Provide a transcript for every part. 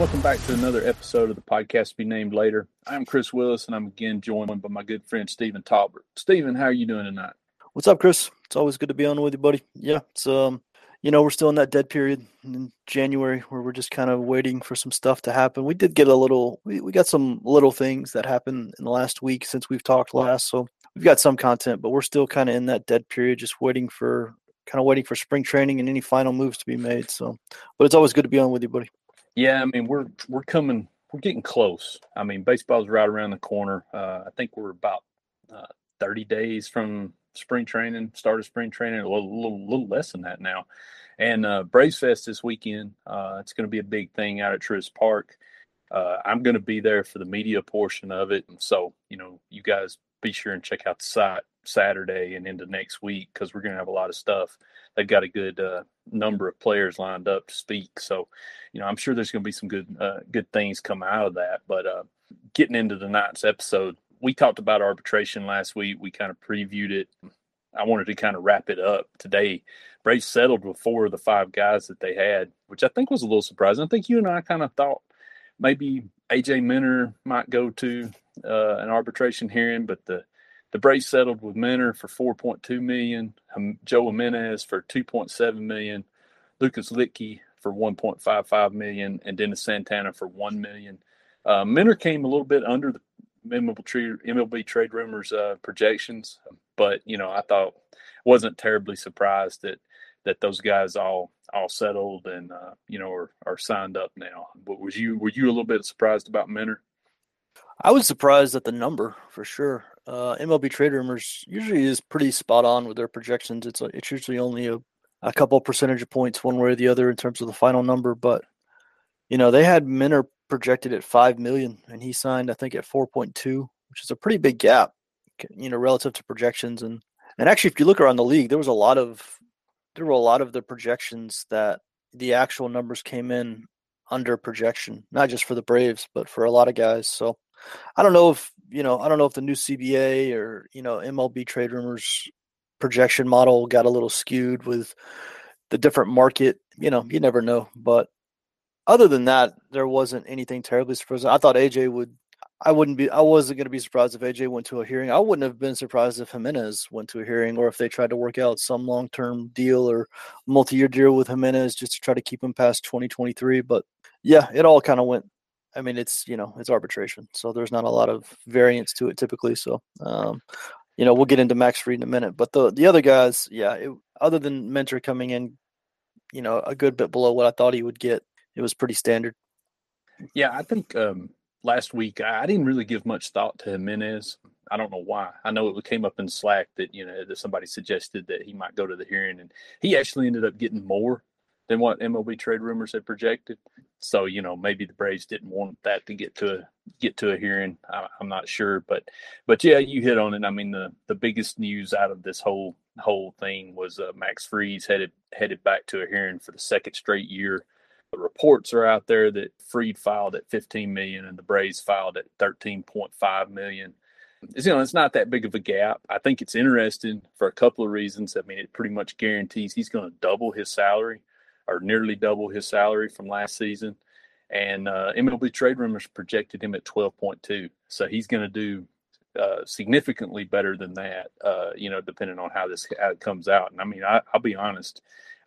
Welcome back to another episode of the podcast to be named later. I'm Kris Willis, and I'm again joined by my good friend Stephen Talbert. Stephen, how are you doing tonight? What's up, Kris? It's always good to be on with you, buddy. Yeah, it's um, you know, we're still in that dead period in January where we're just kind of waiting for some stuff to happen. We did get a little, we, we got some little things that happened in the last week since we've talked last, so we've got some content, but we're still kind of in that dead period, just waiting for kind of waiting for spring training and any final moves to be made. So, but it's always good to be on with you, buddy. Yeah, I mean we're we're coming, we're getting close. I mean baseball's right around the corner. Uh, I think we're about uh, 30 days from spring training, start of spring training, a little, little, little less than that now. And uh, Braves Fest this weekend, uh, it's going to be a big thing out at Truist Park. Uh, I'm going to be there for the media portion of it, and so you know, you guys be sure and check out the site Saturday and into next week because we're going to have a lot of stuff. They've got a good uh, number of players lined up to speak, so you know I'm sure there's going to be some good uh, good things come out of that. But uh, getting into tonight's episode, we talked about arbitration last week. We kind of previewed it. I wanted to kind of wrap it up today. Braves settled with four of the five guys that they had, which I think was a little surprising. I think you and I kind of thought maybe AJ Minter might go to uh, an arbitration hearing, but the the Braves settled with Minter for 4.2 million, Joe Jimenez for 2.7 million, Lucas Luetge for 1.55 million, and Dennis Santana for 1 million. Uh, Minter came a little bit under the MLB trade, MLB trade rumors uh, projections, but you know I thought wasn't terribly surprised that that those guys all all settled and uh, you know are, are signed up now. But was you were you a little bit surprised about Minter? I was surprised at the number for sure. Uh, MLB trade rumors usually is pretty spot on with their projections. It's a, it's usually only a, a couple percentage points one way or the other in terms of the final number. But you know they had Minter projected at five million, and he signed I think at four point two, which is a pretty big gap, you know, relative to projections. And and actually, if you look around the league, there was a lot of there were a lot of the projections that the actual numbers came in under projection, not just for the Braves, but for a lot of guys. So I don't know if you know, I don't know if the new CBA or you know MLB trade rumors projection model got a little skewed with the different market. You know, you never know. But other than that, there wasn't anything terribly surprising. I thought AJ would. I wouldn't be. I wasn't going to be surprised if AJ went to a hearing. I wouldn't have been surprised if Jimenez went to a hearing, or if they tried to work out some long-term deal or multi-year deal with Jimenez just to try to keep him past 2023. But yeah, it all kind of went I mean, it's you know it's arbitration, so there's not a lot of variance to it typically. So, um, you know, we'll get into Max Fried in a minute, but the the other guys, yeah, it, other than Minter coming in, you know, a good bit below what I thought he would get, it was pretty standard. Yeah, I think um, last week I didn't really give much thought to Jimenez. I don't know why. I know it came up in Slack that you know that somebody suggested that he might go to the hearing, and he actually ended up getting more than what MLB trade rumors had projected. So you know maybe the Braves didn't want that to get to a get to a hearing. I, am not sure, but but yeah, you hit on it. I mean the the biggest news out of this whole whole thing was uh, Max Fried headed headed back to a hearing for the second straight year. The reports are out there that Fried filed at 15 million and the Braves filed at 13.5 million. It's, you know, it's not that big of a gap. I think it's interesting for a couple of reasons. I mean, it pretty much guarantees he's going to double his salary or nearly double his salary from last season. And uh, MLB trade rumors projected him at 12.2. So he's going to do uh, significantly better than that. Uh, you know, depending on how this how comes out. And I mean, I, will be honest,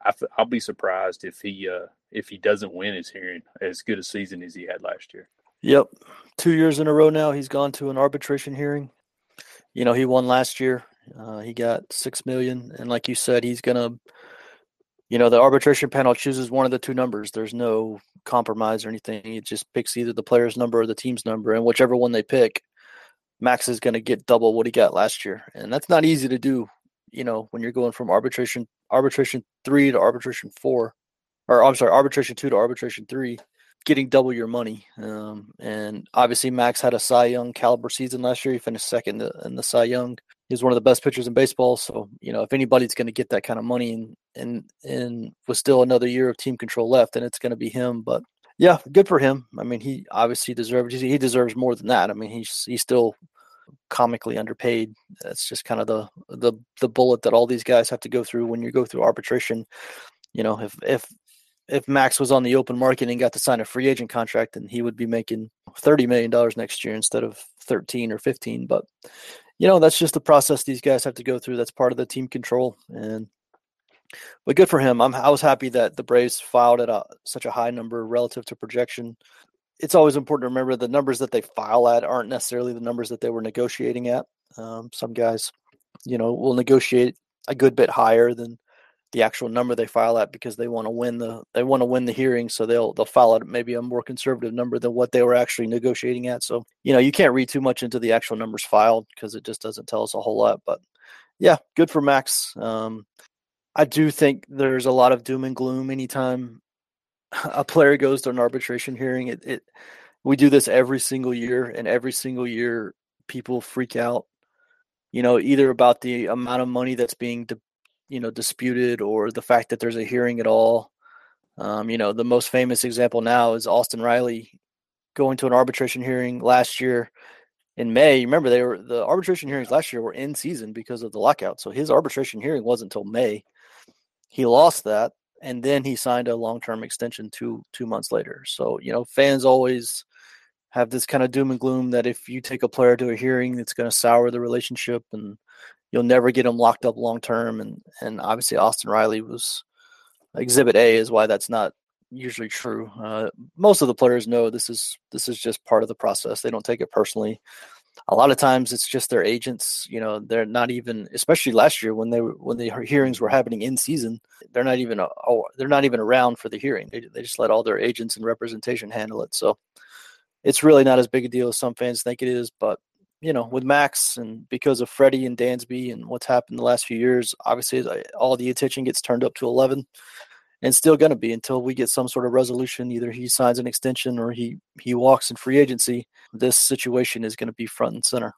I, will be surprised if he uh, if he doesn't win his hearing as good a season as he had last year. Yep, two years in a row now he's gone to an arbitration hearing. You know, he won last year. Uh, he got six million, and like you said, he's gonna. You know, the arbitration panel chooses one of the two numbers. There's no compromise or anything. It just picks either the player's number or the team's number, and whichever one they pick, Max is going to get double what he got last year, and that's not easy to do. You know, when you're going from arbitration arbitration three to arbitration four, or I'm sorry, arbitration two to arbitration three, getting double your money. Um, and obviously, Max had a Cy Young caliber season last year. He finished second in the Cy Young. He's one of the best pitchers in baseball. So you know, if anybody's going to get that kind of money, and and and with still another year of team control left, then it's going to be him. But yeah, good for him. I mean, he obviously deserves he deserves more than that. I mean, he's he's still comically underpaid. That's just kind of the the the bullet that all these guys have to go through when you go through arbitration. You know, if if if Max was on the open market and got to sign a free agent contract, then he would be making thirty million dollars next year instead of thirteen or fifteen. But you know, that's just the process these guys have to go through. That's part of the team control, and but good for him. I'm I was happy that the Braves filed at a, such a high number relative to projection it's always important to remember the numbers that they file at aren't necessarily the numbers that they were negotiating at. Um, some guys, you know, will negotiate a good bit higher than the actual number they file at because they want to win the they want to win the hearing, so they'll they'll file at maybe a more conservative number than what they were actually negotiating at. So you know, you can't read too much into the actual numbers filed because it just doesn't tell us a whole lot. But yeah, good for Max. Um, I do think there's a lot of doom and gloom anytime a player goes to an arbitration hearing, it, it we do this every single year, and every single year people freak out. You know, either about the amount of money that's being, you know, disputed, or the fact that there's a hearing at all. Um, you know, the most famous example now is Austin Riley going to an arbitration hearing last year in May. Remember, they were the arbitration hearings last year were in season because of the lockout. So his arbitration hearing wasn't until May. He lost that and then he signed a long-term extension two two months later. So you know, fans always have this kind of doom and gloom that if you take a player to a hearing, it's going to sour the relationship and you'll never get him locked up long term. And and obviously Austin Riley was Exhibit A is why that's not usually true. Uh, most of the players know this is this is just part of the process. They don't take it personally a lot of times it's just their agents you know they're not even especially last year when they were when the hearings were happening in season they're not even oh they're not even around for the hearing. They, they just let all their agents and representation handle it. So it's really not as big a deal as some fans think it is but you know with max and because of freddie and dansby and what's happened the last few years obviously all the attention gets turned up to 11 and still going to be until we get some sort of resolution. Either he signs an extension or he he walks in free agency. This situation is going to be front and center.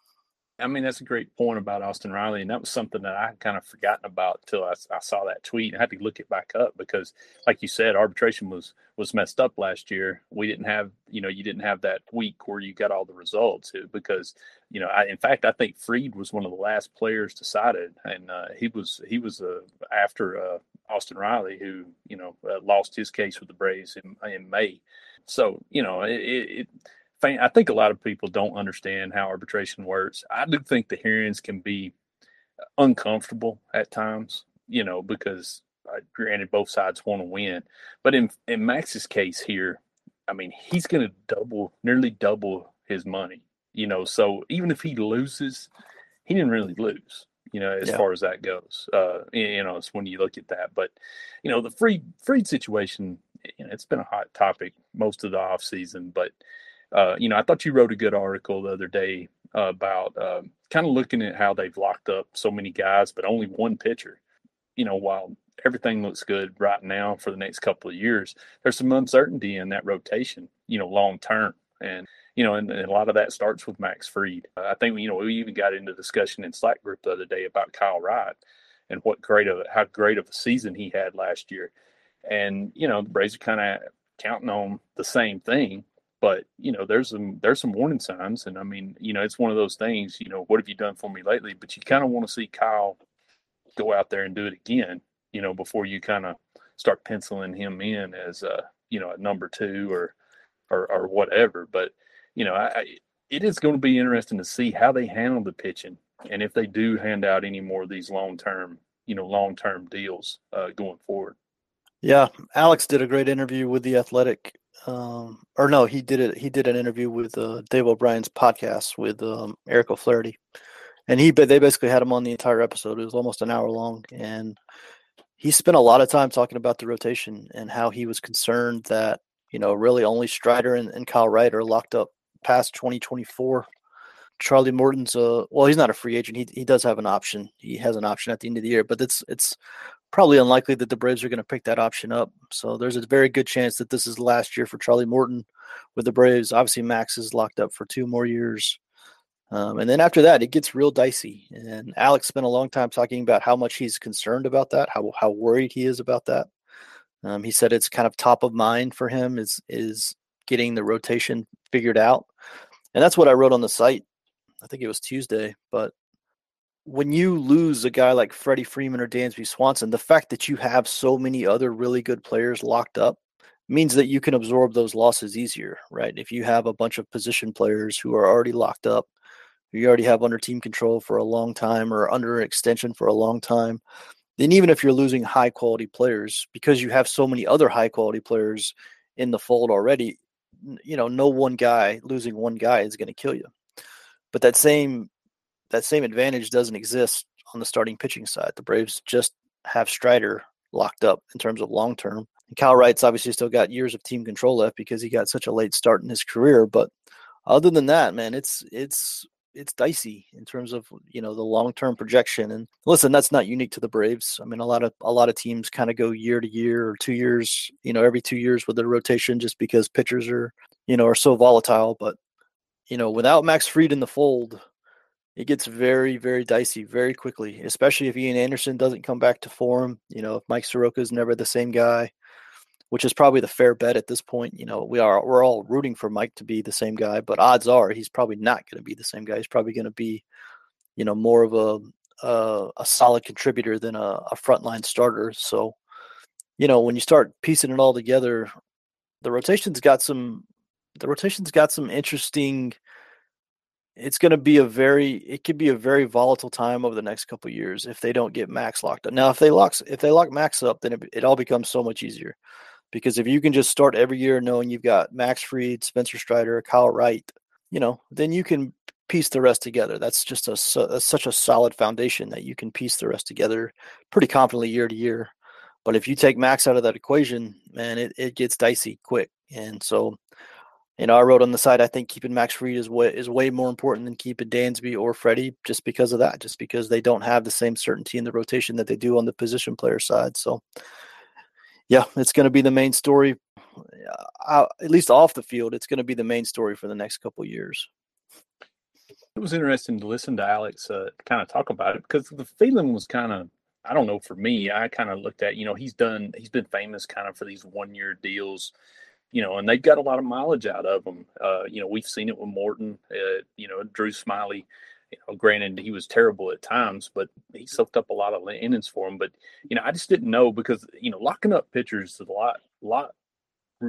I mean, that's a great point about Austin Riley, and that was something that I kind of forgotten about until I, I, saw that tweet. I had to look it back up because, like you said, arbitration was was messed up last year. We didn't have, you know, you didn't have that week where you got all the results because, you know, I, in fact, I think Fried was one of the last players decided, and uh, he was he was uh, after uh, Austin Riley, who you know uh, lost his case with the Braves in, in May. So you know, it, it I think a lot of people don't understand how arbitration works. I do think the hearings can be uncomfortable at times, you know, because uh, granted both sides want to win, but in in Max's case here, I mean, he's going to double, nearly double his money, you know. So even if he loses, he didn't really lose, you know, as yeah. far as that goes. Uh, you know, it's when you look at that, but you know, the free Fried situation, you know, it's been a hot topic most of the off season, but uh, you know, I thought you wrote a good article the other day about uh, kind of looking at how they've locked up so many guys, but only one pitcher. You know, while everything looks good right now for the next couple of years, there's some uncertainty in that rotation. You know, long term, and you know, and, and, a lot of that starts with Max Fried. Uh, I think you know we even got into discussion in Slack group the other day about Kyle Wright and what great of how great of a season he had last year. And you know, the Braves are kind of counting on the same thing but you know there's some there's some warning signs and i mean you know it's one of those things you know what have you done for me lately but you kind of want to see kyle go out there and do it again you know before you kind of start penciling him in as a you know a number two or or, or whatever but you know I, it is going to be interesting to see how they handle the pitching and if they do hand out any more of these long term, you know, long term deals uh, going forward. Yeah, Alex did a great interview with the Athletic, um, or no, he did it. He did an interview with uh, Dave O'Brien's podcast with um, Eric O'Flaherty, and he they basically had him on the entire episode. It was almost an hour long, and he spent a lot of time talking about the rotation and how he was concerned that you know really only Strider and, and Kyle Wright are locked up past 2024 Charlie Morton's uh well, he's not a free agent. He he does have an option. He has an option at the end of the year, but it's it's probably unlikely that the Braves are going to pick that option up. So there's a very good chance that this is the last year for Charlie Morton with the Braves. Obviously, Max is locked up for two more years. Um, and then after that, it gets real dicey. And Alex spent a long time talking about how much he's concerned about that, how how worried he is about that. Um, he said it's kind of top of mind for him is is getting the rotation figured out, and that's what I wrote on the site I think it was Tuesday, but when you lose a guy like Freddie Freeman or Dansby Swanson, the fact that you have so many other really good players locked up means that you can absorb those losses easier, right? If you have a bunch of position players who are already locked up, you already have under team control for a long time or under extension for a long time, then even if you're losing high quality players, because you have so many other high quality players in the fold already, you know, no one guy losing one guy is going to kill you. But that same that same advantage doesn't exist on the starting pitching side. The Braves just have Strider locked up in terms of long term. And Kyle Wright's obviously still got years of team control left because he got such a late start in his career. But other than that, man, it's it's it's dicey in terms of you know the long term projection. And listen, that's not unique to the Braves. I mean, a lot of a lot of teams kind of go year to year or two years, you know, every two years with their rotation just because pitchers are you know are so volatile. But you know, without Max Fried in the fold, it gets very, very dicey very quickly, especially if Ian Anderson doesn't come back to form. You know, if Mike Soroka is never the same guy, which is probably the fair bet at this point. You know, we are we're all rooting for Mike to be the same guy, but odds are he's probably not going to be the same guy. He's probably going to be, you know, more of a a, a solid contributor than a, a frontline starter. So, you know, when you start piecing it all together, the rotation's got some the rotation's got some interesting it's going to be a very it could be a very volatile time over the next couple years if they don't get max locked up now if they lock if they lock max up then it, it all becomes so much easier because if you can just start every year knowing you've got max fried spencer strider kyle wright you know then you can piece the rest together. That's just a, a such a solid foundation that you can piece the rest together pretty confidently year to year. But if you take max out of that equation man it, it gets dicey quick. And so you know, I wrote on the side, I think keeping Max Fried is way is way more important than keeping Dansby or Freddie, just because of that, just because they don't have the same certainty in the rotation that they do on the position player side. So, yeah, it's going to be the main story, uh, at least off the field. It's going to be the main story for the next couple years. It was interesting to listen to Alex uh, kind of talk about it because the feeling was kind of I don't know for me. I kind of looked at you know he's done he's been famous kind of for these one year deals you know, and they've got a lot of mileage out of them. Uh, you know, we've seen it with Morton. Uh, you know, Drew Smyly. You know, granted he was terrible at times, but he soaked up a lot of innings for him. But you know, I just didn't know because you know locking up pitchers is a lot, lot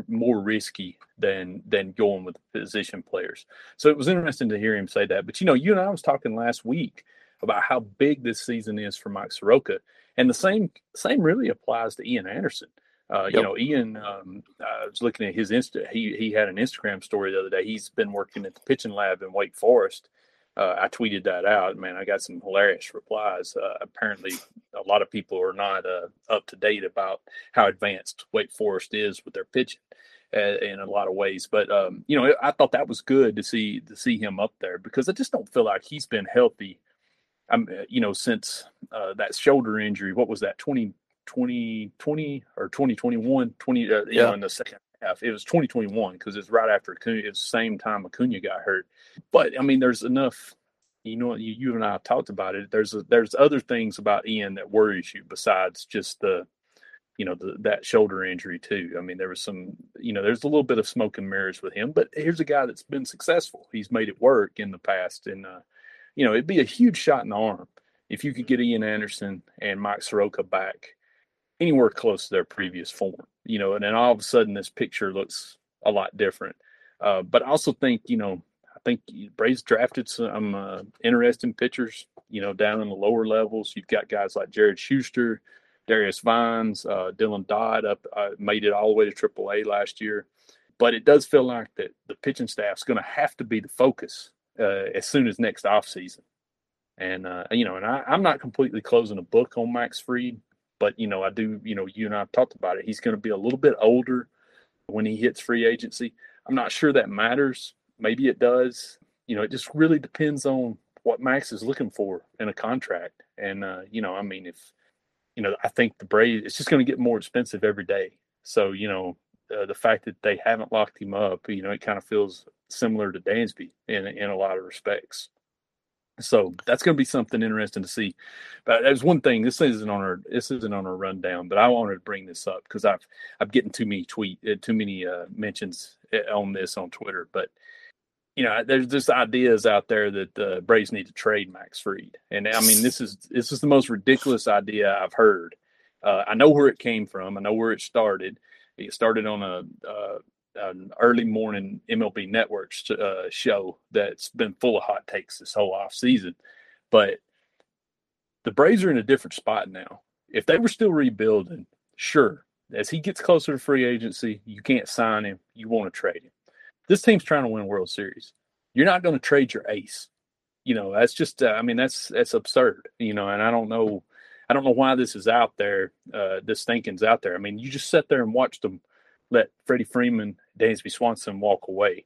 more risky than than going with position players. So it was interesting to hear him say that. But you know, you and I was talking last week about how big this season is for Mike Soroka, and the same same really applies to Ian Anderson. Uh, yep. You know, Ian. Um, I was looking at his Insta. He he had an Instagram story the other day. He's been working at the pitching lab in Wake Forest. Uh, I tweeted that out. Man, I got some hilarious replies. Uh, apparently, a lot of people are not uh, up to date about how advanced Wake Forest is with their pitching uh, in a lot of ways. But um, you know, I thought that was good to see to see him up there because I just don't feel like he's been healthy. I'm, um, you know, since uh, that shoulder injury. What was that? Twenty 2020 or 2021, 20, uh, you yeah. know, in the second half. It was 2021 because it's right after Acuna, it's the same time Acuna got hurt. But I mean, there's enough. You know, you, you and I talked about it. There's a, there's other things about Ian that worries you besides just the, you know, the, that shoulder injury too. I mean, there was some, you know, there's a little bit of smoke and mirrors with him. But here's a guy that's been successful. He's made it work in the past, and uh, you know, it'd be a huge shot in the arm if you could get Ian Anderson and Mike Soroka back anywhere close to their previous form, you know, and then all of a sudden this picture looks a lot different. Uh, but I also think, you know, I think Braves drafted some uh, interesting pitchers. You know, down in the lower levels, you've got guys like Jared Schuster, Darius Vines, uh, Dylan Dodd up uh, made it all the way to AAA last year. But it does feel like that the pitching staff's going to have to be the focus uh, as soon as next offseason. And uh, you know, and I, I'm not completely closing a book on Max Fried, but you know, I do. You know, you and I have talked about it. He's going to be a little bit older when he hits free agency. I'm not sure that matters. Maybe it does. You know, it just really depends on what Max is looking for in a contract. And uh, you know, I mean, if you know, I think the Braves it's just going to get more expensive every day. So you know, uh, the fact that they haven't locked him up, you know, it kind of feels similar to Dansby in in a lot of respects. So that's going to be something interesting to see. But there's one thing. This isn't on our this isn't on our rundown, but I wanted to bring this up because I've I'm getting too many tweet uh, too many uh, mentions eh, on this on Twitter. But you know, there's just ideas out there that the Braves need to trade Max Fried, and I mean, this is this is the most ridiculous idea I've heard. Uh, I know where it came from. I know where it started. It started on a uh, an early morning MLB Network uh, show that's been full of hot takes this whole off season. But the Braves are in a different spot now. If they were still rebuilding, sure, as he gets closer to free agency, you can't sign him. You want to trade him. This team's trying to win World Series. You're not going to trade your ace. You know, that's just, uh, I mean, that's that's absurd. You know, and I don't know, I don't know why this is out there. Uh, this thinking's out there. I mean, you just sit there and watch them let Freddie Freeman, Dansby Swanson walk away.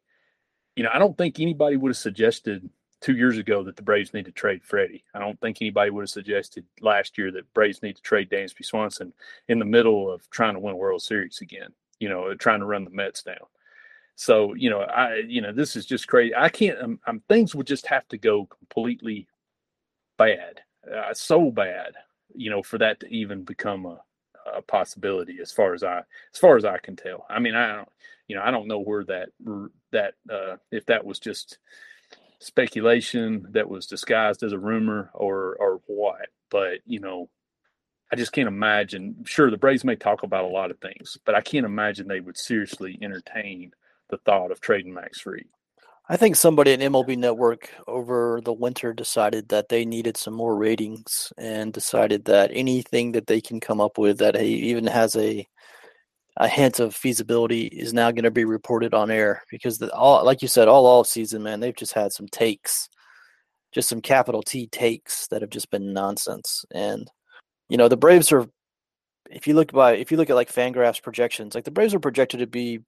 You know, I don't think anybody would have suggested two years ago that the Braves need to trade Freddie. I don't think anybody would have suggested last year that Braves need to trade Dansby Swanson in the middle of trying to win World Series again. You know, trying to run the Mets down. So you know, I you know this is just crazy. I can't. I'm, um, I'm um, things would just have to go completely bad, uh, so bad. You know, for that to even become a a possibility as far as I as far as I can tell. I mean, I don't you know I don't know where that that uh, if that was just speculation that was disguised as a rumor or or what, but you know. I just can't imagine. Sure, the Braves may talk about a lot of things, but I can't imagine they would seriously entertain the thought of trading Max Fried. I think somebody at MLB Network over the winter decided that they needed some more ratings and decided that anything that they can come up with that even has a a hint of feasibility is now going to be reported on air because the all like you said all off season man they've just had some takes just some capital T takes that have just been nonsense. And you know the Braves are if you look by if you look at like Fangraphs projections like the Braves are projected to be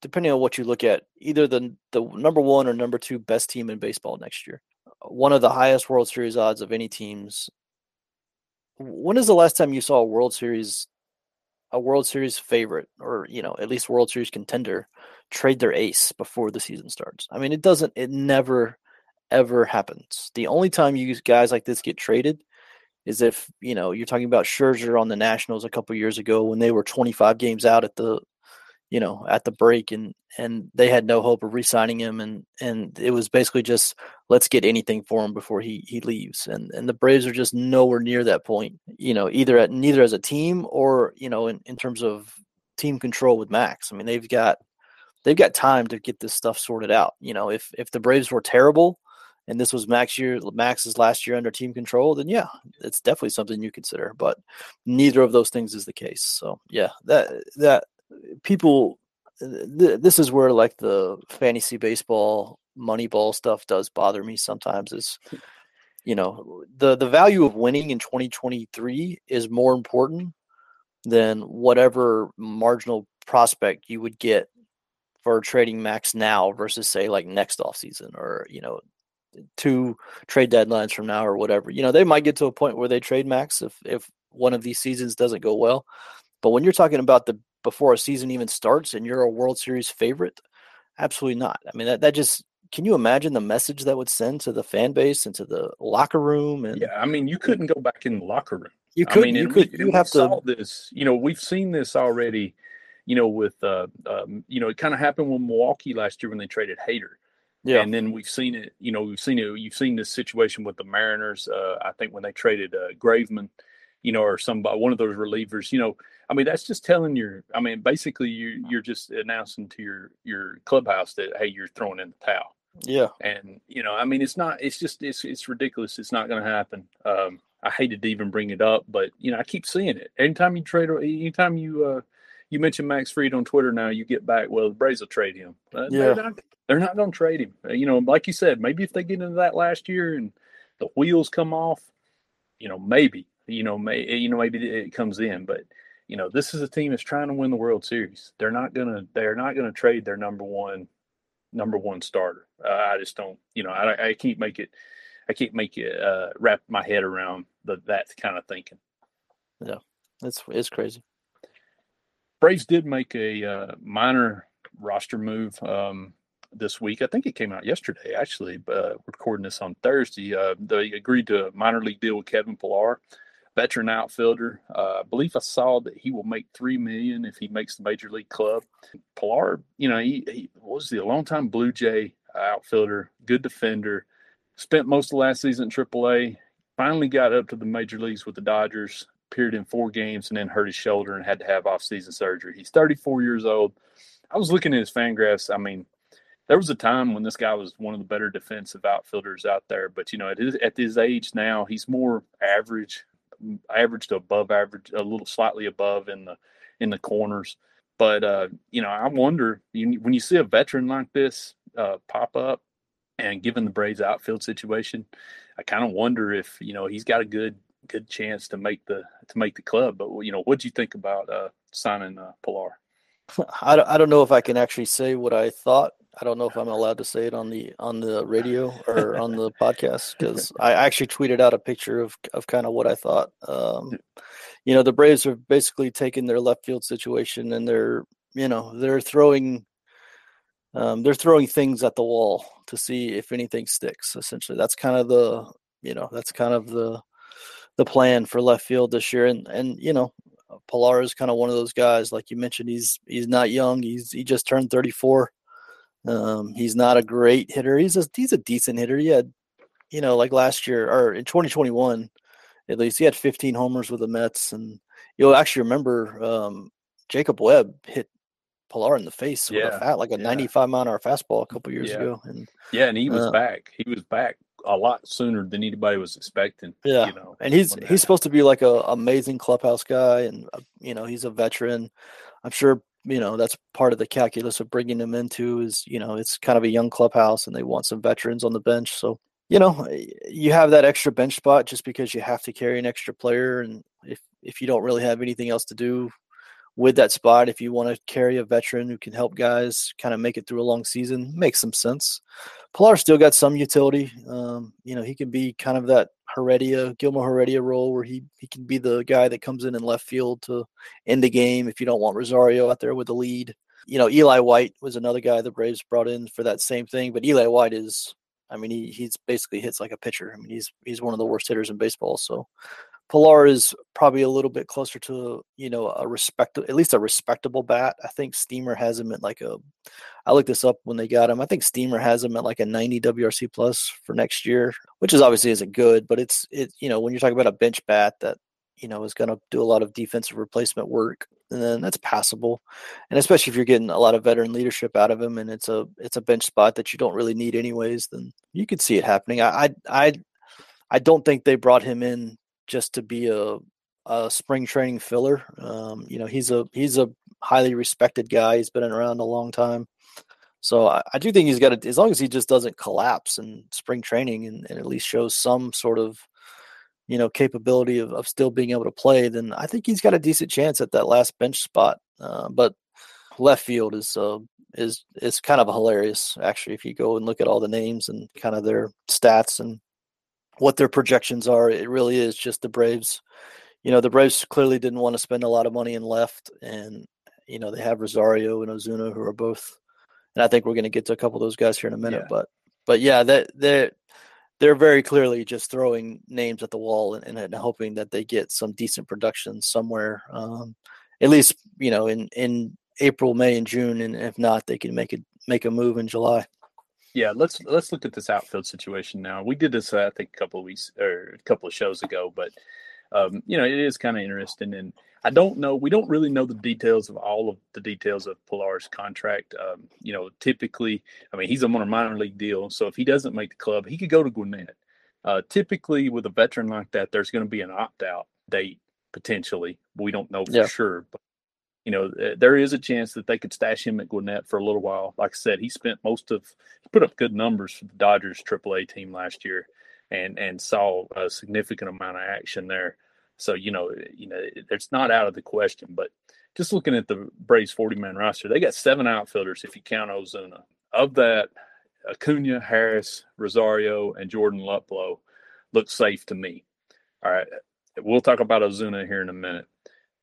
depending on what you look at, either the the number one or number two best team in baseball next year. Uh, one of the highest World Series odds of any teams. When is the last time you saw a World Series, a World Series favorite, or you know at least World Series contender, trade their ace before the season starts? I mean, it doesn't. It never, ever happens. The only time you guys like this get traded is if you know you're talking about Scherzer on the Nationals a couple years ago when they were 25 games out at the you know, at the break and and they had no hope of re-signing him and and it was basically just let's get anything for him before he he leaves. And and the Braves are just nowhere near that point, you know, either at neither as a team or, you know, in, in terms of team control with Max. I mean, they've got they've got time to get this stuff sorted out. You know, if if the Braves were terrible and this was Max year Max's last year under team control, then yeah, it's definitely something you consider. But neither of those things is the case. So yeah, that that people th- this is where like the fantasy baseball moneyball stuff does bother me sometimes is you know the the value of winning in 2023 is more important than whatever marginal prospect you would get for trading max now versus say like next off season or you know two trade deadlines from now or whatever. You know they might get to a point where they trade max if if one of these seasons doesn't go well. But when you're talking about the before a season even starts and you're a World Series favorite? Absolutely not. I mean, that, that just can you imagine the message that would send to the fan base and to the locker room? And yeah, I mean, you couldn't go back in the locker room. You could. I mean, you could. you have to. This, you know, we've seen this already. You know, with uh, um, you know, it kind of happened with Milwaukee last year when they traded Hader. Yeah. And then we've seen it. You know, we've seen it. You've seen this situation with the Mariners. Uh, I think when they traded uh, Graveman, you know, or somebody, one of those relievers. You know, I mean, that's just telling your. I mean, basically, you you're just announcing to your your clubhouse that hey, you're throwing in the towel. Yeah, and you know, I mean, it's not. It's just it's it's ridiculous. It's not going to happen. Um, I hated to even bring it up, but you know, I keep seeing it. Anytime you trade, anytime you uh, you mention Max Fried on Twitter now, you get back. Well, the Braves will trade him. Uh, yeah. They're not, they're not going to trade him. Uh, you know, like you said, maybe if they get into that last year and the wheels come off, you know, maybe you know, may you know maybe it comes in, but you know, this is a team that's trying to win the World Series. They're not gonna they're not gonna trade their number one number one starter. Uh, I just don't. You know, I, I can't make it. I can't make it uh, wrap my head around the, that kind of thinking. Yeah, it's it's crazy. Braves did make a uh, minor roster move um, this week. I think it came out yesterday, actually. Uh, recording this on Thursday, uh, they agreed to a minor league deal with Kevin Pillar, veteran outfielder. Uh, I believe I saw that he will make three million if he makes the major league club. Pillar, you know, he, he was the longtime Blue Jay outfielder, good defender. Spent most of last season in AAA. Finally got up to the major leagues with the Dodgers appeared in four games and then hurt his shoulder and had to have off-season surgery. He's 34 years old. I was looking at his Fangraphs. I mean, there was a time when this guy was one of the better defensive outfielders out there, but you know, at his, at his age now, he's more average, average to above average, a little slightly above in the in the corners. But uh, you know, I wonder you, when you see a veteran like this uh, pop up, and given the Braves outfield situation, I kind of wonder if you know he's got a good good chance to make the to make the club. But you know, what do you think about uh, signing uh, Pillar? I don't, I don't know if I can actually say what I thought. I don't know if I'm allowed to say it on the on the radio or on the podcast because I actually tweeted out a picture of of kind of what I thought. Um, you know, the Braves are basically taking their left field situation and they're you know they're throwing um, they're throwing things at the wall to see if anything sticks. Essentially, that's kind of the you know that's kind of the the plan for left field this year. And and you know, Pillar is kind of one of those guys. Like you mentioned, he's he's not young. He's he just turned 34. Um, he's not a great hitter. He's a he's a decent hitter. He had, you know, like last year or in 2021, at least he had 15 homers with the Mets. And you'll actually remember um, Jacob Webb hit Pillar in the face yeah. with a fat like a yeah. 95 mile an hour fastball a couple years yeah. ago. And yeah, and he was uh, back. He was back a lot sooner than anybody was expecting. Yeah, you know, and he's he's supposed to be like a amazing clubhouse guy, and uh, you know he's a veteran. I'm sure you know that's part of the calculus of bringing him into is you know it's kind of a young clubhouse, and they want some veterans on the bench. So you know you have that extra bench spot just because you have to carry an extra player, and if if you don't really have anything else to do with that spot, if you want to carry a veteran who can help guys kind of make it through a long season, makes some sense. Pillar still got some utility. Um, you know, he can be kind of that Heredia, Guillermo Heredia role where he, he can be the guy that comes in in left field to end the game if you don't want Rosario out there with the lead. You know, Eli White was another guy the Braves brought in for that same thing, but Eli White is, I mean, he he's basically hits like a pitcher. I mean, he's he's one of the worst hitters in baseball. So Pillar is probably a little bit closer to you know a respect at least a respectable bat. I think Steamer has him at like a. I looked this up when they got him. I think Steamer has him at like a 90 WRC plus for next year, which is obviously isn't good, but it's it you know when you're talking about a bench bat that you know is going to do a lot of defensive replacement work, and then that's passable, and especially if you're getting a lot of veteran leadership out of him, and it's a it's a bench spot that you don't really need anyways, then you could see it happening. I I I, I don't think they brought him in just to be a, a spring training filler. Um, you know, he's a he's a highly respected guy. He's been around a long time. So I, I do think he's got to, as long as he just doesn't collapse in spring training and, and, at least shows some sort of, you know, capability of, of still being able to play, then I think he's got a decent chance at that last bench spot. Uh, but left field is uh, is is kind of hilarious actually if you go and look at all the names and kind of their stats and what their projections are. It really is just the Braves. You know, the Braves clearly didn't want to spend a lot of money and left, and you know they have Rosario and Ozuna who are both. And I think we're going to get to a couple of those guys here in a minute, yeah. but but yeah, that they're they're very clearly just throwing names at the wall and, and hoping that they get some decent production somewhere. Um, at least you know in in April, May, and June, and if not, they can make it make a move in July. Yeah, let's let's look at this outfield situation now. We did this, uh, I think, a couple of weeks or a couple of shows ago, but um, you know, it is kind of interesting. And I don't know, we don't really know the details of all of the details of Pillar's contract. Um, you know, typically, I mean, he's on a minor league deal. So if he doesn't make the club, he could go to Gwinnett. Uh, typically, with a veteran like that, there's going to be an opt out date potentially. We don't know for yeah. sure, but you know, uh, there is a chance that they could stash him at Gwinnett for a little while. Like I said, he spent most of he put up good numbers for the Dodgers AAA team last year, and and saw a significant amount of action there. So you know, you know, it's not out of the question. But just looking at the Braves forty man roster, they got seven outfielders if you count Ozuna. Of that, Acuna, Harris, Rosario, and Jordan Luplow look safe to me. All right, we'll talk about Ozuna here in a minute.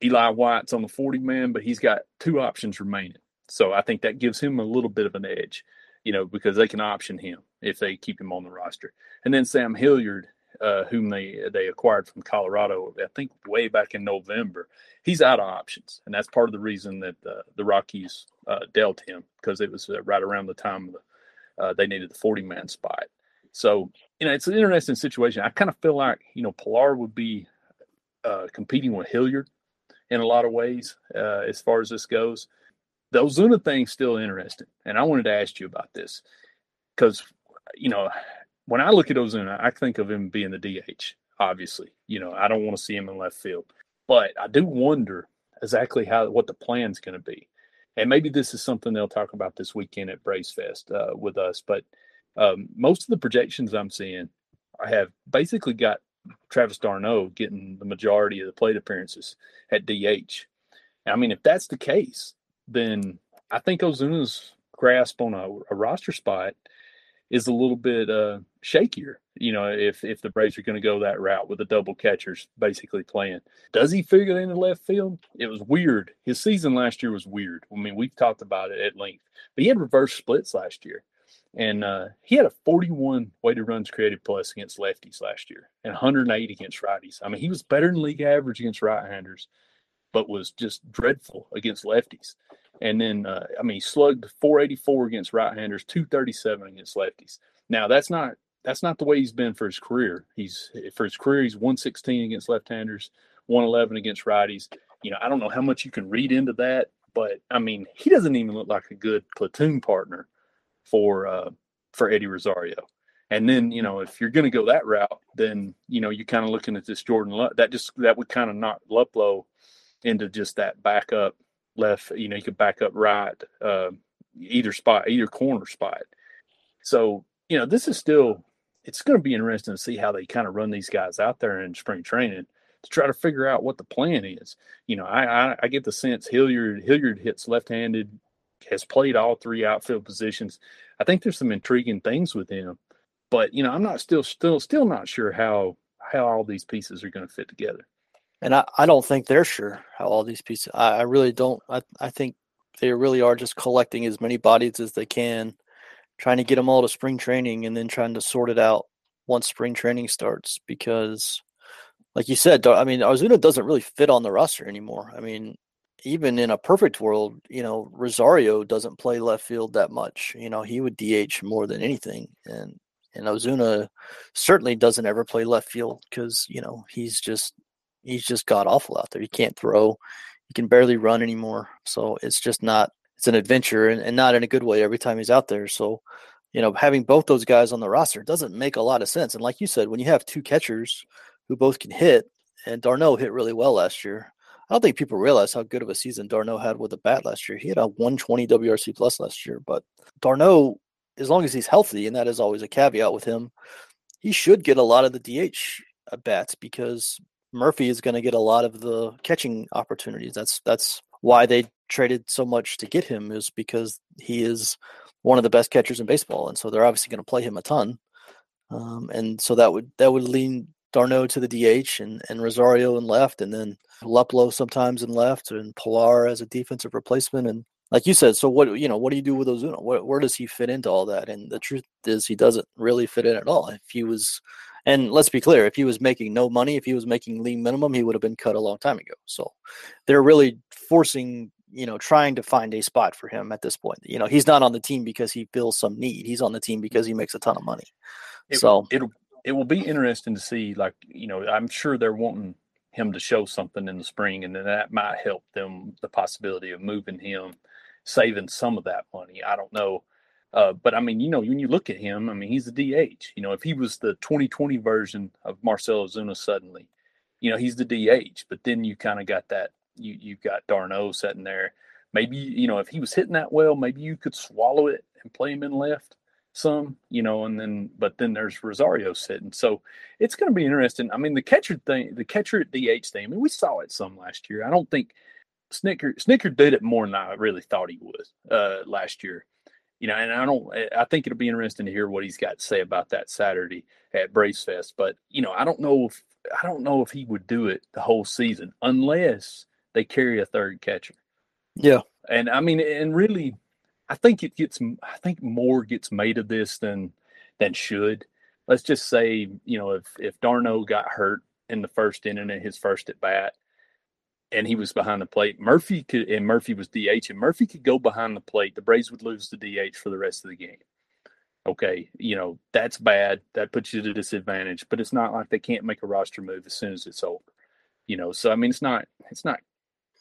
Eli White's on the 40 man, but he's got two options remaining. So I think that gives him a little bit of an edge, you know, because they can option him if they keep him on the roster. And then Sam Hilliard, uh, whom they they acquired from Colorado, I think way back in November, he's out of options, and that's part of the reason that uh, the Rockies uh, dealt him because it was uh, right around the time the, uh, they needed the 40 man spot. So you know, it's an interesting situation. I kind of feel like you know Pillar would be uh, competing with Hilliard in a lot of ways uh, as far as this goes. The Ozuna thing's still interesting, and I wanted to ask you about this because you know when I look at Ozuna, I think of him being the DH. Obviously, you know I don't want to see him in left field, but I do wonder exactly how what the plan's going to be, and maybe this is something they'll talk about this weekend at Braves Fest uh, with us. But um, most of the projections I'm seeing, I have basically got Travis d'Arnaud getting the majority of the plate appearances at DH. I mean, if that's the case, then I think Ozuna's grasp on a, a roster spot is a little bit uh, shakier. You know, if if the Braves are going to go that route with the double catchers basically playing, does he figure it in the left field? It was weird. His season last year was weird. I mean, we've talked about it at length, but he had reverse splits last year. And uh, he had a 41 weighted runs created plus against lefties last year and 108 against righties. I mean, he was better than league average against right handers, but was just dreadful against lefties. And then, uh, I mean, he slugged 484 against right handers, 237 against lefties. Now, that's not that's not the way he's been for his career. He's for his career, he's 116 against left-handers, 111 against righties. You know, I don't know how much you can read into that, but I mean, he doesn't even look like a good platoon partner for uh, for Eddie Rosario. And then you know if you're going to go that route, then you know you're kind of looking at this Jordan Luck. That just that would kind of knock Luplow into just that backup left. You know you could back up right, uh, either spot, either corner spot. So you know this is still it's going to be interesting to see how they kind of run these guys out there in spring training to try to figure out what the plan is. You know, I I, I get the sense Hilliard Hilliard hits left-handed has played all three outfield positions. I think there's some intriguing things with him, but you know, I'm not still still still not sure how how all these pieces are going to fit together. And I, I don't think they're sure how all these pieces. I, I really don't. I I think they really are just collecting as many bodies as they can, trying to get them all to spring training, and then trying to sort it out once spring training starts. Because, like you said, I mean, Ozuna doesn't really fit on the roster anymore. I mean, even in a perfect world, you know, Rosario doesn't play left field that much. You know, he would DH more than anything, and and Ozuna certainly doesn't ever play left field because you know he's just he's just god awful out there. He can't throw, he can barely run anymore. So it's just not it's an adventure and, and not in a good way every time he's out there. So you know, having both those guys on the roster doesn't make a lot of sense. And like you said, when you have two catchers who both can hit, and d'Arnaud hit really well last year. I don't think people realize how good of a season d'Arnaud had with the bat last year. He had a 120 WRC plus last year, but d'Arnaud, as long as he's healthy, and that is always a caveat with him, he should get a lot of the DH bats because Murphy is going to get a lot of the catching opportunities. That's that's why they traded so much to get him is because he is one of the best catchers in baseball, and so they're obviously going to play him a ton. Um, and so that would that would lean d'Arnaud to the DH and, and Rosario in left, and then Luplow sometimes in left, and Pillar as a defensive replacement. And like you said, so what you know, what do you do with Ozuna? Where, where does he fit into all that? And the truth is, he doesn't really fit in at all. If he was, and let's be clear, if he was making no money, if he was making lean minimum, he would have been cut a long time ago. So they're really forcing you know, trying to find a spot for him at this point. You know, he's not on the team because he feels some need. He's on the team because he makes a ton of money. It, so it'll it will be interesting to see. Like you know, I'm sure they're wanting him to show something in the spring, and then that might help them the possibility of moving him, saving some of that money. I don't know. Uh, but I mean, you know, when you look at him, I mean, he's a DH. You know, if he was the 2020 version of Marcell Ozuna suddenly, you know, he's the DH. But then you kind of got that, you you've got d'Arnaud sitting there. Maybe, you know, if he was hitting that well, maybe you could swallow it and play him in left some, you know, and then but then there's Rosario sitting. So it's going to be interesting. I mean, the catcher thing, the catcher at DH thing. I mean, we saw it some last year. I don't think Snitker Snitker did it more than I really thought he would uh, last year. You know, and I don't. I think it'll be interesting to hear what he's got to say about that Saturday at Braves Fest. But you know, I don't know if I don't know if he would do it the whole season unless they carry a third catcher. Yeah, and I mean, and really, I think it gets. I think more gets made of this than than should. Let's just say, you know, if if d'Arnaud got hurt in the first inning in his first at bat, and he was behind the plate, Murphy could and Murphy was DH, and Murphy could go behind the plate. The Braves would lose the DH for the rest of the game. Okay, you know that's bad. That puts you at a disadvantage. But it's not like they can't make a roster move as soon as it's over. You know, so I mean, it's not it's not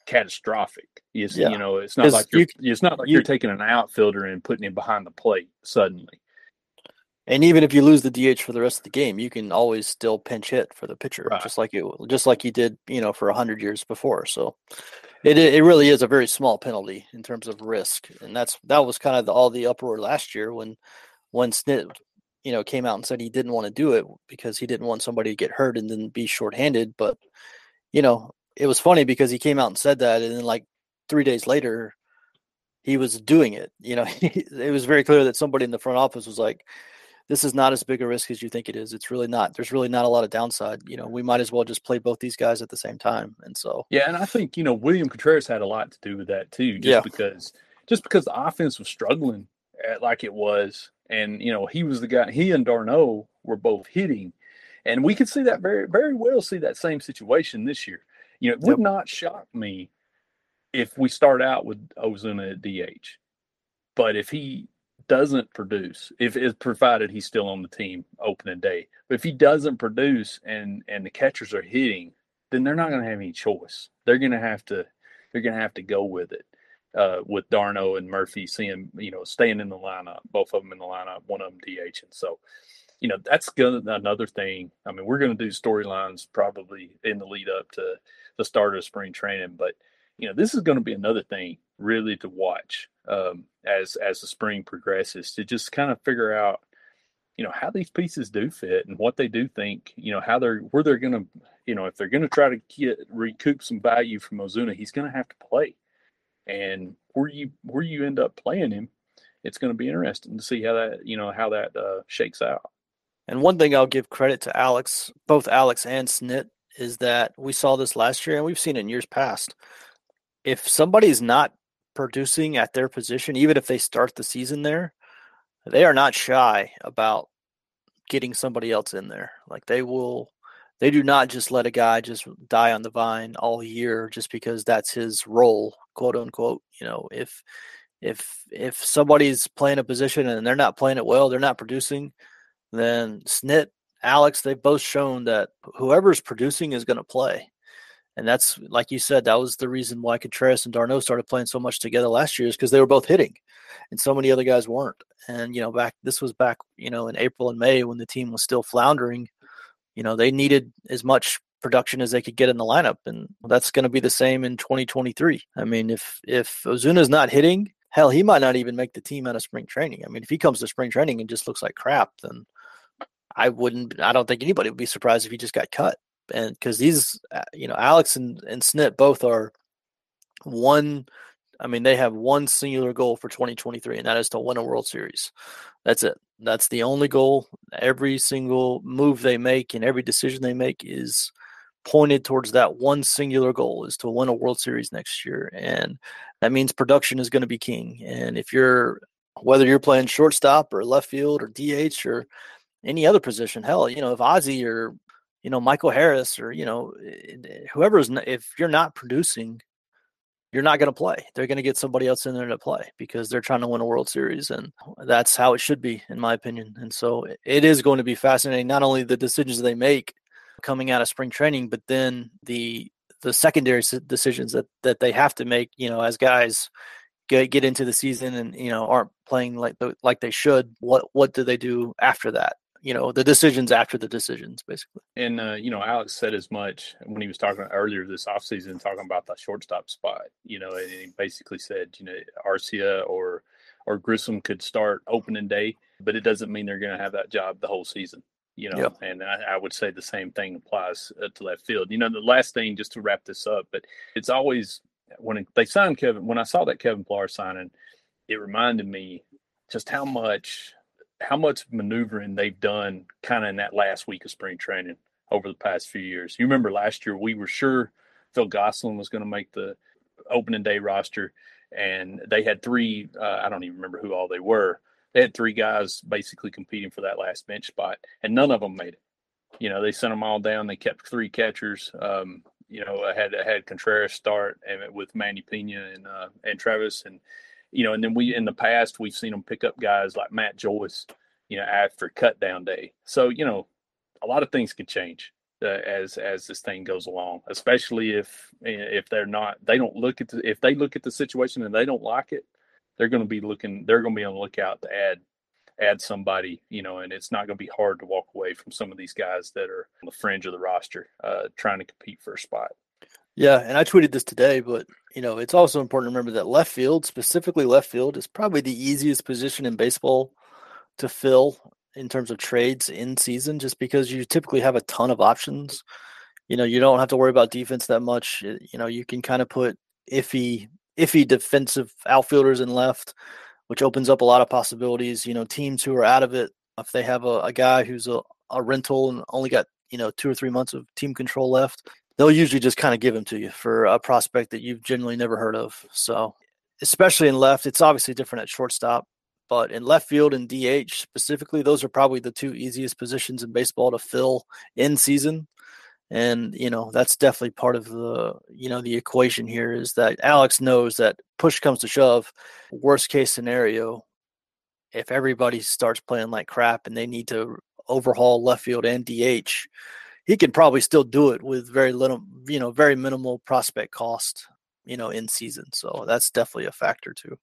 catastrophic. It's, yeah. You know, it's not like you're, you, it's not like you, are taking an outfielder and putting him behind the plate suddenly. And even if you lose the DH for the rest of the game, you can always still pinch hit for the pitcher, right. just like you just like you did, you know, for hundred years before. So it it really is a very small penalty in terms of risk, and that's that was kind of the, all the uproar last year when when Snit, you know, came out and said he didn't want to do it because he didn't want somebody to get hurt and then be shorthanded. But you know, it was funny because he came out and said that, and then like three days later, he was doing it. You know, it was very clear that somebody in the front office was like, "This is not as big a risk as you think it is. It's really not. There's really not a lot of downside. You know, we might as well just play both these guys at the same time." And so, yeah, and I think you know William Contreras had a lot to do with that too, just yeah. because just because the offense was struggling eh, like it was, and you know he was the guy. He and d'Arnaud were both hitting, and we could see that very very well see that same situation this year. You know, it would yep. not shock me if we start out with Ozuna at DH. But if he doesn't produce, if it's provided he's still on the team opening day, but if he doesn't produce and and the catchers are hitting, then they're not going to have any choice. They're going to have to they're going to have to go with it. Uh, with d'Arnaud and Murphy seeing you know staying in the lineup, both of them in the lineup, one of them DH, and so you know that's gonna another thing. I mean, we're going to do storylines probably in the lead up to the start of spring training, but you know this is going to be another thing really to watch um, as as the spring progresses to just kind of figure out you know how these pieces do fit and what they do think you know how they're where they're going to you know if they're going to try to get recoup some value from Ozuna, he's going to have to play, and where you where you end up playing him, it's going to be interesting to see how that you know how that uh, shakes out. And one thing I'll give credit to Alex, both Alex and Snit, is that we saw this last year and we've seen it in years past. If somebody's not producing at their position, even if they start the season there, they are not shy about getting somebody else in there. Like they will, they do not just let a guy just die on the vine all year just because that's his role, quote unquote. You know, if if if somebody's playing a position and they're not playing it well, they're not producing then Snit, Alex, they've both shown that whoever's producing is going to play. And that's like you said, that was the reason why Contreras and d'Arnaud started playing so much together last year is because they were both hitting, and so many other guys weren't. And you know, back this was back you know in April and May when the team was still floundering. You know, they needed as much production as they could get in the lineup, and that's going to be the same in 2023. I mean, if if Ozuna's not hitting, hell, he might not even make the team out of spring training. I mean, if he comes to spring training and just looks like crap, then I wouldn't. I don't think anybody would be surprised if he just got cut. And because these, uh, you know, Alex and and Snit both are one. I mean, they have one singular goal for 2023, and that is to win a World Series. That's it. That's the only goal. Every single move they make and every decision they make is pointed towards that one singular goal is to win a World Series next year. And that means production is going to be king. And if you're whether you're playing shortstop or left field or DH or any other position. Hell, you know, if Ozzy or you know Michael Harris or you know eh, whoever's if you're not producing, you're not going to play. They're going to get somebody else in there to play because they're trying to win a World Series, and that's how it should be, in my opinion. And so it is going to be fascinating. Not only the decisions they make, coming out of spring training, but then the the secondary decisions that that they have to make, you know, as guys get get into the season and you know aren't playing like the, like they should. What what do they do after that? You know, the decisions after the decisions, basically. And uh, you know, Alex said as much when he was talking earlier this offseason, talking about the shortstop spot. You know, and he basically said, you know, Arcia or or Grissom could start opening day, but it doesn't mean they're going to have that job the whole season you know, and I, I, would say the same thing applies uh, to left field. You know, the last thing just to wrap this up, but it's always when they signed Kevin, when I saw that Kevin Pillar signing, it reminded me just how much how much maneuvering they've done kind of in that last week of spring training over the past few years. You remember last year we were sure Phil Gosselin was going to make the opening day roster, and they had three. Uh, I don't even remember who all they were. They had three guys basically competing for that last bench spot, and none of them made it. You know, they sent them all down. They kept three catchers. Um, you know, I had I had Contreras start and with Manny Piña and uh, and Travis and you know, and then we in the past we've seen them pick up guys like Matt Joyce, you know, after cut down day. So you know, a lot of things could change uh, as as this thing goes along, especially if if they're not they don't look at the, if they look at the situation and they don't like it, they're going to be looking they're going to be on the lookout to add add somebody, you know, and it's not going to be hard to walk away from some of these guys that are on the fringe of the roster, uh, trying to compete for a spot. Yeah, and I tweeted this today, but you know, it's also important to remember that left field, specifically left field, is probably the easiest position in baseball to fill in terms of trades in season, just because you typically have a ton of options. You know, you don't have to worry about defense that much. You know, you can kind of put iffy, iffy defensive outfielders in left which opens up a lot of possibilities. You know, teams who are out of it, if they have a, a guy who's a, a rental and only got, you know, two or three months of team control left, they'll usually just kind of give them to you for a prospect that you've generally never heard of. So, especially in left, it's obviously different at shortstop, but in left field and DH specifically, those are probably the two easiest positions in baseball to fill in season and you know that's definitely part of the you know the equation here is that alex knows that push comes to shove worst case scenario if everybody starts playing like crap and they need to overhaul left field and dh he can probably still do it with very little you know very minimal prospect cost you know in season so that's definitely a factor too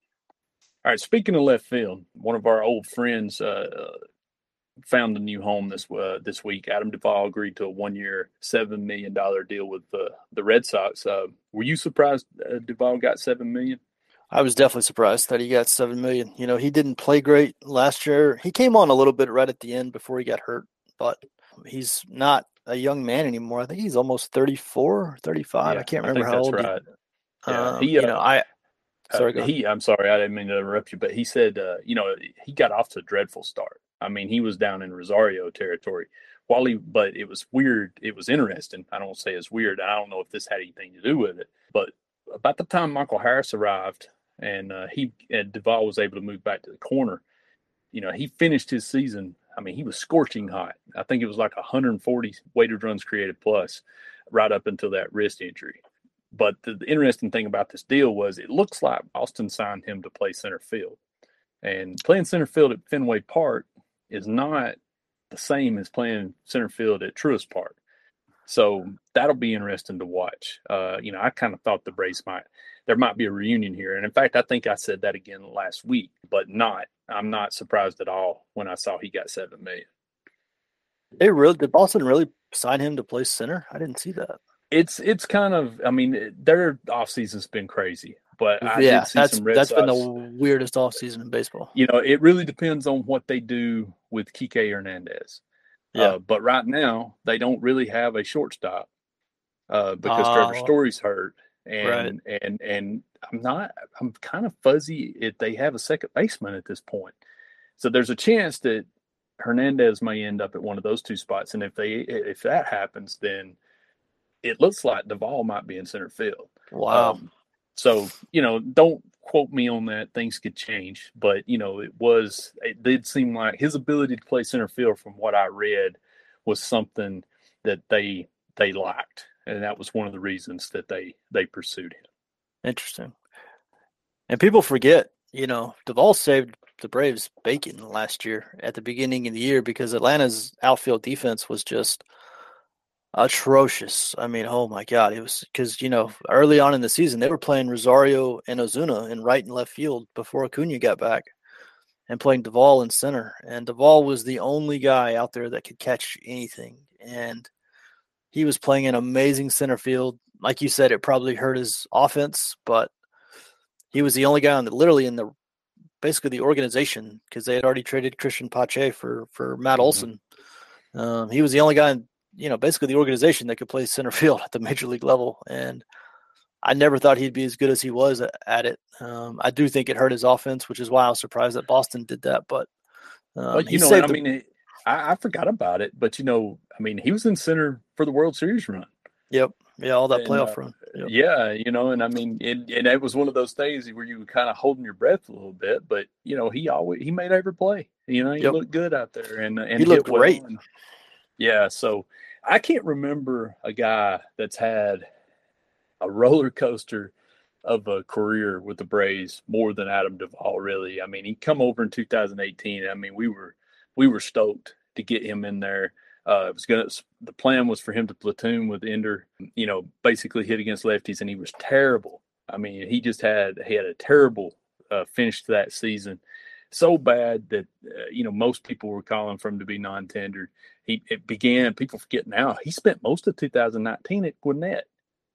all right speaking of left field one of our old friends uh, found a new home this uh, this week. Adam Duvall agreed to a one year, seven million dollar deal with the the Red Sox. Uh, were you surprised uh, Duvall got seven million? I was definitely surprised that he got seven million. You know, he didn't play great last year. He came on a little bit right at the end before he got hurt, but he's not a young man anymore. I think he's almost 34, 35. Yeah, I can't remember I how old. Right. He, yeah, um, he, you know, uh, I sorry. Uh, he, I'm sorry, I didn't mean to interrupt you, but he said, uh, you know, he got off to a dreadful start. I mean, he was down in Rosario territory. While he, but it was weird. It was interesting. I don't say it's weird. I don't know if this had anything to do with it, but about the time Michael Harris arrived and uh, he and Duvall was able to move back to the corner, you know, he finished his season. I mean, he was scorching hot. I think it was like 140 weighted runs created plus right up until that wrist injury. But the, the interesting thing about this deal was it looks like Boston signed him to play center field. And playing center field at Fenway Park is not the same as playing center field at Truist Park. So that'll be interesting to watch. Uh, you know, I kind of thought the Braves might there might be a reunion here, and in fact, I think I said that again last week, but not. I'm not surprised at all when I saw he got seven million. They really did Boston really sign him to play center? I didn't see that. It's it's kind of I mean their off season's been crazy. But I yeah, that's that's Sox. been the weirdest offseason in baseball. You know, it really depends on what they do with Kike Hernandez. Yeah. Uh, but right now, they don't really have a shortstop uh, because Trevor oh. Story's hurt, and right. and and I'm not. I'm kind of fuzzy if they have a second baseman at this point. So there's a chance that Hernandez may end up at one of those two spots, and if they if that happens, then it looks like Duvall might be in center field. Wow. Um, so, you know, don't quote me on that. Things could change, but you know, it was it did seem like his ability to play center field from what I read was something that they they liked. And that was one of the reasons that they they pursued him. Interesting. And people forget, you know, Duvall saved the Braves bacon last year at the beginning of the year because Atlanta's outfield defense was just atrocious. I mean, oh my God, it was because you know early on in the season they were playing Rosario and Ozuna in right and left field before Acuna got back, and playing Duvall in center. And Duvall was the only guy out there that could catch anything, and he was playing an amazing center field. Like you said, it probably hurt his offense, but he was the only guy on the literally in the basically the organization because they had already traded Christian Pache for for Matt mm-hmm. Olson. Um, he was the only guy in you know basically the organization that could play center field at the major league level, and I never thought he'd be as good as he was at it. Um, I do think it hurt his offense, which is why I was surprised that Boston did that. But, um, but you know, I the, mean, it, I, I, forgot about it. But you know, I mean, he was in center for the World Series run. Yep. Yeah, all that and, playoff uh, run. Yep. Yeah, you know, and I mean, and, and it was one of those things where you were kind of holding your breath a little bit, but you know, he always he made every play. You know, he yep. looked good out there, and and he looked great. Well. Yeah, so I can't remember a guy that's had a roller coaster of a career with the Braves more than Adam Duvall. Really, I mean, he come over in 2018. I mean, we were we were stoked to get him in there. Uh, it was gonna. The plan was for him to platoon with Ender. You know, basically hit against lefties, and he was terrible. I mean, he just had he had a terrible uh, finish to that season so bad that uh, you know most people were calling for him to be non-tendered. He it began. People forget now. He spent most of 2019 at Gwinnett.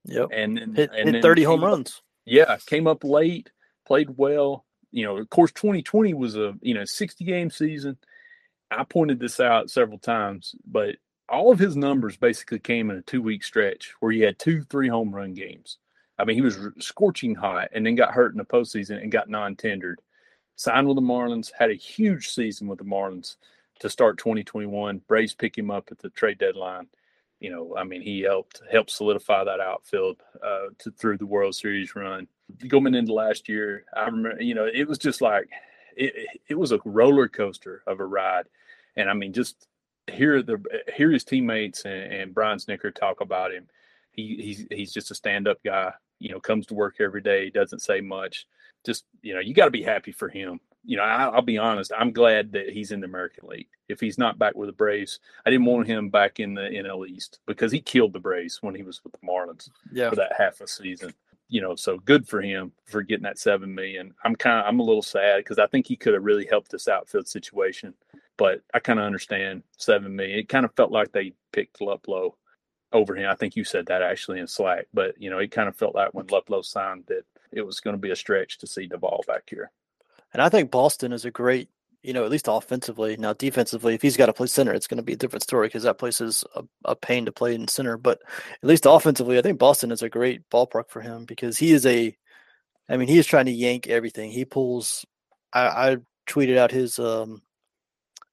Yep, and and, hit, and hit 30 home runs. Yeah, came up late, played well. You know, of course, 2020 was a you know 60 game season. I pointed this out several times, but all of his numbers basically came in a two week stretch where he had two three home run games. I mean, he was scorching hot and then got hurt in the postseason and got non tendered signed with the Marlins, had a huge season with the Marlins to start 2021. Braves pick him up at the trade deadline. You know, I mean, he helped help solidify that outfield uh, to, through the World Series run. Going into last year, I remember, you know, it was just like it, it was a roller coaster of a ride, and I mean, just hear the hear his teammates and, and Brian Snitker talk about him. He, he's he's just a stand up guy. You know, comes to work every day, doesn't say much just you know you got to be happy for him. You know, I, will be honest. I'm glad that he's in the American League. If he's not back with the Braves, I didn't want him back in the NL East because he killed the Braves when he was with the Marlins yeah. for that half a season. You know, so good for him for getting that seven million. I'm kind of I'm a little sad because I think he could have really helped this outfield situation, but I kind of understand seven million. It kind of felt like they picked Luplow over him. I think you said that actually in Slack, but you know, it kind of felt like when Luplow signed that it was going to be a stretch to see Duvall back here. And I think Boston is a great, you know, at least offensively. Now, defensively, if he's got to play center, it's going to be a different story because that place is a, a, pain to play in center. But at least offensively, I think Boston is a great ballpark for him because he is a, I mean, he is trying to yank everything. He pulls. I, I tweeted out his um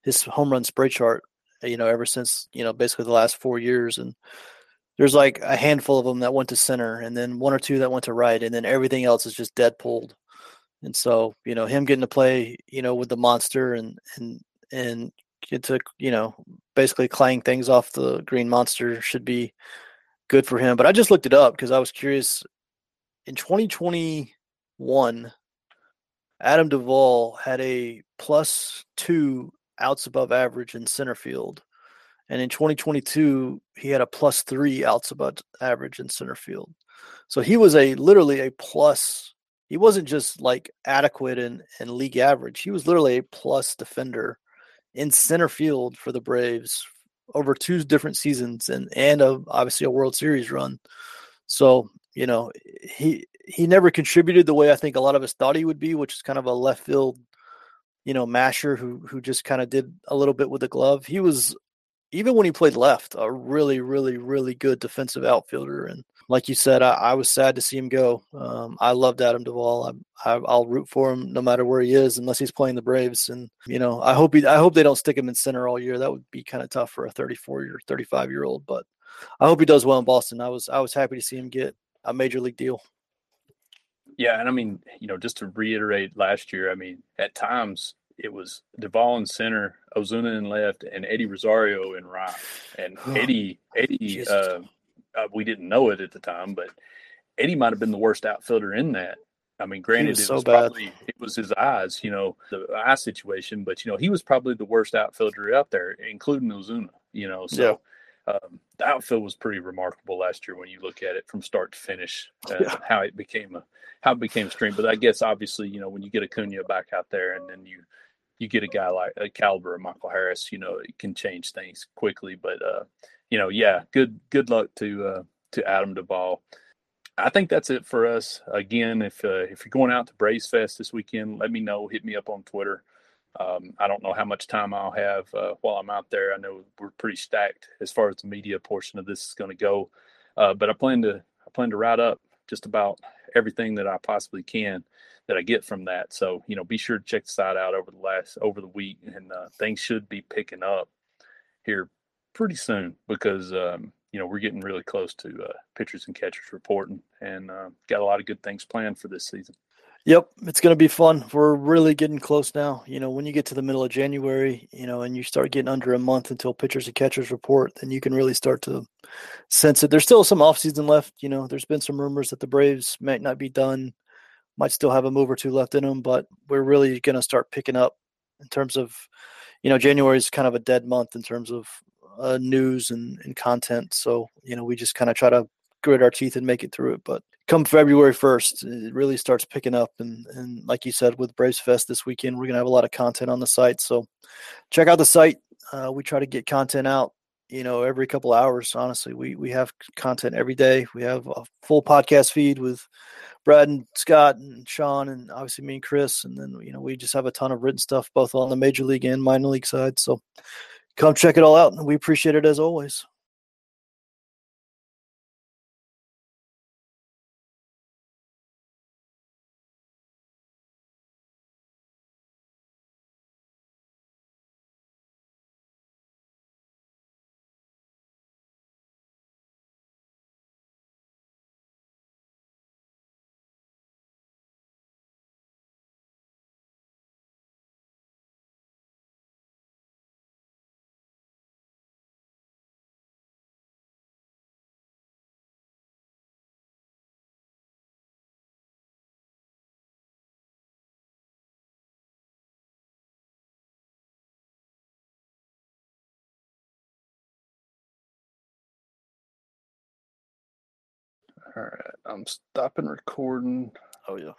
his home run spray chart, you know, ever since you know basically the last four years, and there's like a handful of them that went to center and then one or two that went to right and then everything else is just dead pulled and so you know him getting to play you know with the monster and and and get to you know basically clang things off the green monster should be good for him but i just looked it up because i was curious in 2021 adam duvall had a plus two outs above average in center field and in 2022, he had a plus three outs above average in center field. So he was a literally a plus. He wasn't just like adequate and, and league average. He was literally a plus defender in center field for the Braves over two different seasons and and a, obviously a World Series run. So you know he he never contributed the way I think a lot of us thought he would be, which is kind of a left field, you know, masher who who just kind of did a little bit with the glove. He was even when he played left, a really, really, really good defensive outfielder. And like you said, I, I was sad to see him go. Um, I loved Adam Duvall. I, I, will root for him no matter where he is, unless he's playing the Braves. And you know, I hope he, I hope they don't stick him in center all year. That would be kind of tough for a 34 year, 35 year old. But I hope he does well in Boston. I was, I was happy to see him get a major league deal. Yeah, and I mean, you know, just to reiterate last year, I mean, at times it was Duvall in center, Ozuna in left, and Eddie Rosario in right. And Eddie, Eddie, uh, uh, we didn't know it at the time, but Eddie might have been the worst outfielder in that. I mean, granted, was it so was bad. probably it was his eyes, you know, the eye situation, but you know, he was probably the worst outfielder out there, including Ozuna. You know, so Um, the outfield was pretty remarkable last year when you look at it from start to finish, uh, Yeah. how it became a how it became a stream. But I guess obviously, you know, when you get Acuna back out there, and then you you get a guy like a caliber of Michael Harris, you know, it can change things quickly. But uh, you know, yeah, good good luck to uh, to Adam Duvall. I think that's it for us. Again, if uh, if you're going out to Braves Fest this weekend, let me know. Hit me up on Twitter. Um, I don't know how much time I'll have uh, while I'm out there. I know we're pretty stacked as far as the media portion of this is going to go, uh, but I plan to I plan to write up just about everything that I possibly can that I get from that. So you know, be sure to check the site out over the last over the week, and uh, things should be picking up here pretty soon because um, you know we're getting really close to uh, pitchers and catchers reporting, and uh, got a lot of good things planned for this season. Yep, it's going to be fun. We're really getting close now. You know, when you get to the middle of January, you know, and you start getting under a month until pitchers and catchers report, then you can really start to sense it. There's still some offseason left. You know, there's been some rumors that the Braves might not be done, might still have a move or two left in them, but we're really going to start picking up in terms of, you know, January is kind of a dead month in terms of uh, news and, and content. So, you know, we just kind of try to grit our teeth and make it through it. But come February 1st, it really starts picking up. And, and like you said, with Braves Fest this weekend, we're going to have a lot of content on the site. So check out the site. Uh, we try to get content out, you know, every couple hours. Honestly, we, we have content every day. We have a full podcast feed with Brad and Scott and Sean and obviously me and Kris. And then, you know, we just have a ton of written stuff, both on the major league and minor league side. So come check it all out. We appreciate it as always. All right, I'm stopping recording. Oh, yeah.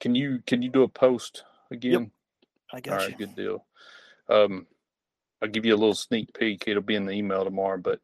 Can you can you do a post again? Yep. I All got right, you. good deal. Um, I'll give you a little sneak peek. It'll be in the email tomorrow, but